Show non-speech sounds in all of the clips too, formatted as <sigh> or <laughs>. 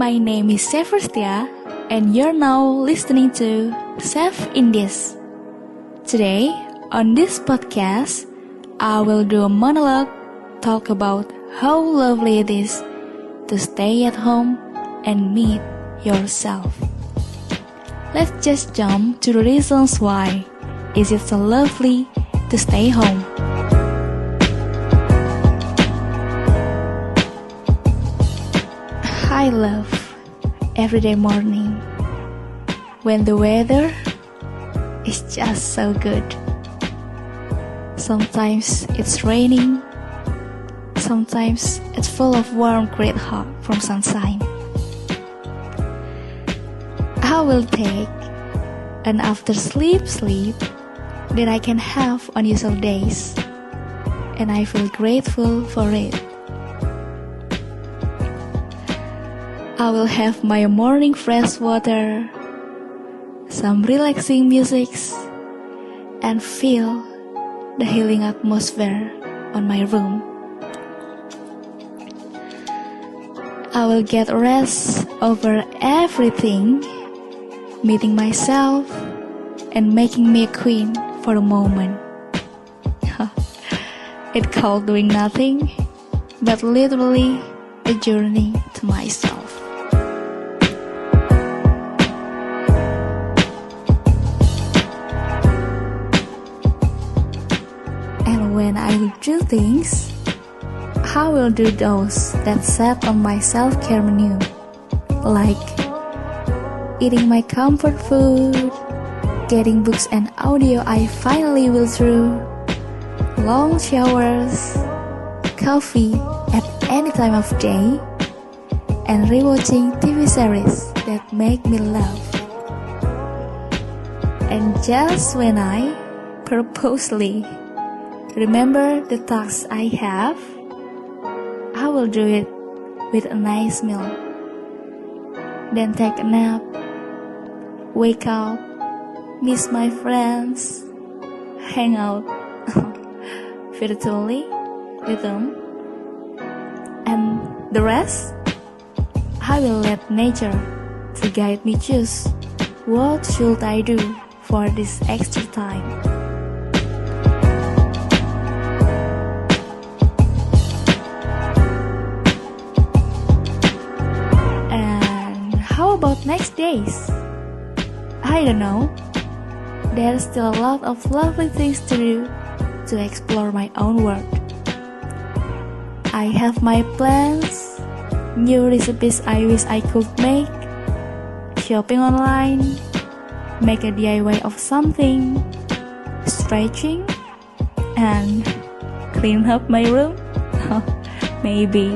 My name is Severstia, and you're now listening to Save Indies. Today, on this podcast, I will do a monologue talk about how lovely it is to stay at home and meet yourself. Let's just jump to the reasons why is it so lovely to stay home. I love everyday morning when the weather is just so good. Sometimes it's raining, sometimes it's full of warm great hot from sunshine. I will take an after sleep sleep that I can have on usual days, and I feel grateful for it. I will have my morning fresh water, some relaxing musics, and feel the healing atmosphere on my room. I will get rest over everything, meeting myself and making me a queen for a moment. <laughs> it called doing nothing, but literally a journey to myself. When I do things, I will do those that set on my self-care menu, like eating my comfort food, getting books and audio I finally will through, long showers, coffee at any time of day, and rewatching TV series that make me laugh. And just when I purposely Remember the tasks I have? I will do it with a nice meal. Then take a nap, wake up, miss my friends, hang out <laughs> virtually with them, and the rest, I will let nature to guide me. Choose. What should I do for this extra time. Next days? I don't know. There's still a lot of lovely things to do to explore my own world. I have my plans, new recipes I wish I could make, shopping online, make a DIY of something, stretching, and clean up my room. <laughs> Maybe.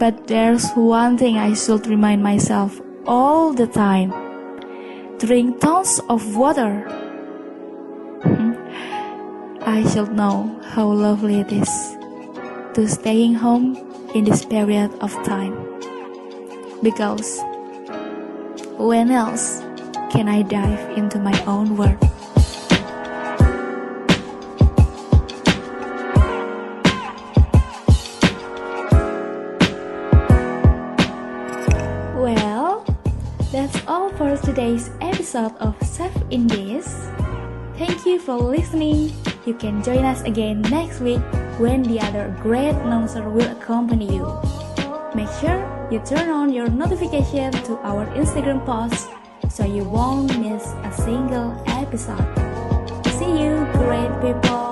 But there's one thing I should remind myself all the time drink tons of water. Hmm? I should know how lovely it is to staying home in this period of time. Because when else can I dive into my own world? That's all for today's episode of Save Indies. Thank you for listening. You can join us again next week when the other great announcer will accompany you. Make sure you turn on your notification to our Instagram post so you won't miss a single episode. See you, great people!